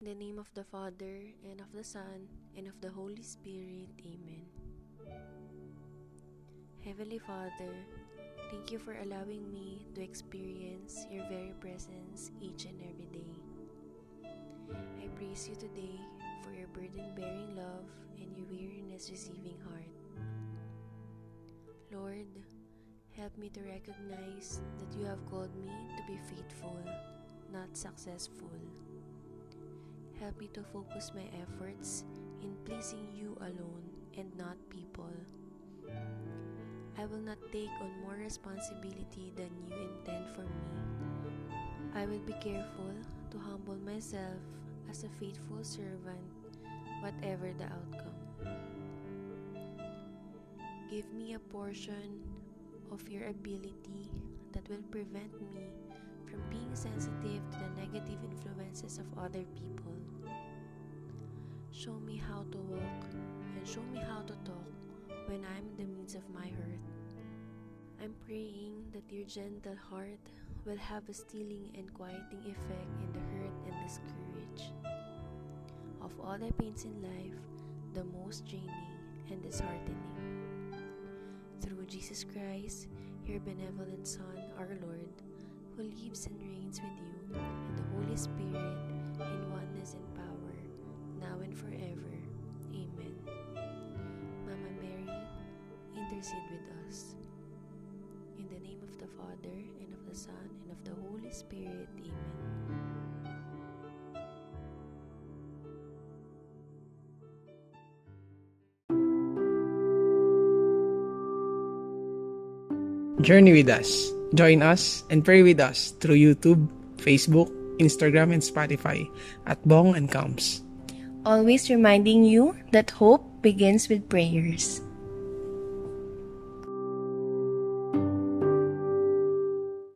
In the name of the Father, and of the Son, and of the Holy Spirit. Amen. Heavenly Father, thank you for allowing me to experience your very presence each and every day. I praise you today for your burden bearing love and your weariness receiving heart. Lord, help me to recognize that you have called me to be faithful, not successful. Help me to focus my efforts in pleasing you alone and not people. I will not take on more responsibility than you intend for me. I will be careful to humble myself as a faithful servant, whatever the outcome. Give me a portion of your ability that will prevent me from being sensitive to the negative influences of other people. Show me how to walk and show me how to talk when I'm in the midst of my hurt. I'm praying that your gentle heart will have a stealing and quieting effect in the hurt and discourage. Of all the pains in life, the most draining and disheartening. Through Jesus Christ, your benevolent Son, our Lord, who lives and reigns with you and the Holy Spirit in oneness and intercede with us. In the name of the Father, and of the Son, and of the Holy Spirit. Amen. Journey with us. Join us and pray with us through YouTube, Facebook, Instagram, and Spotify at Bong and Cams. Always reminding you that hope begins with prayers.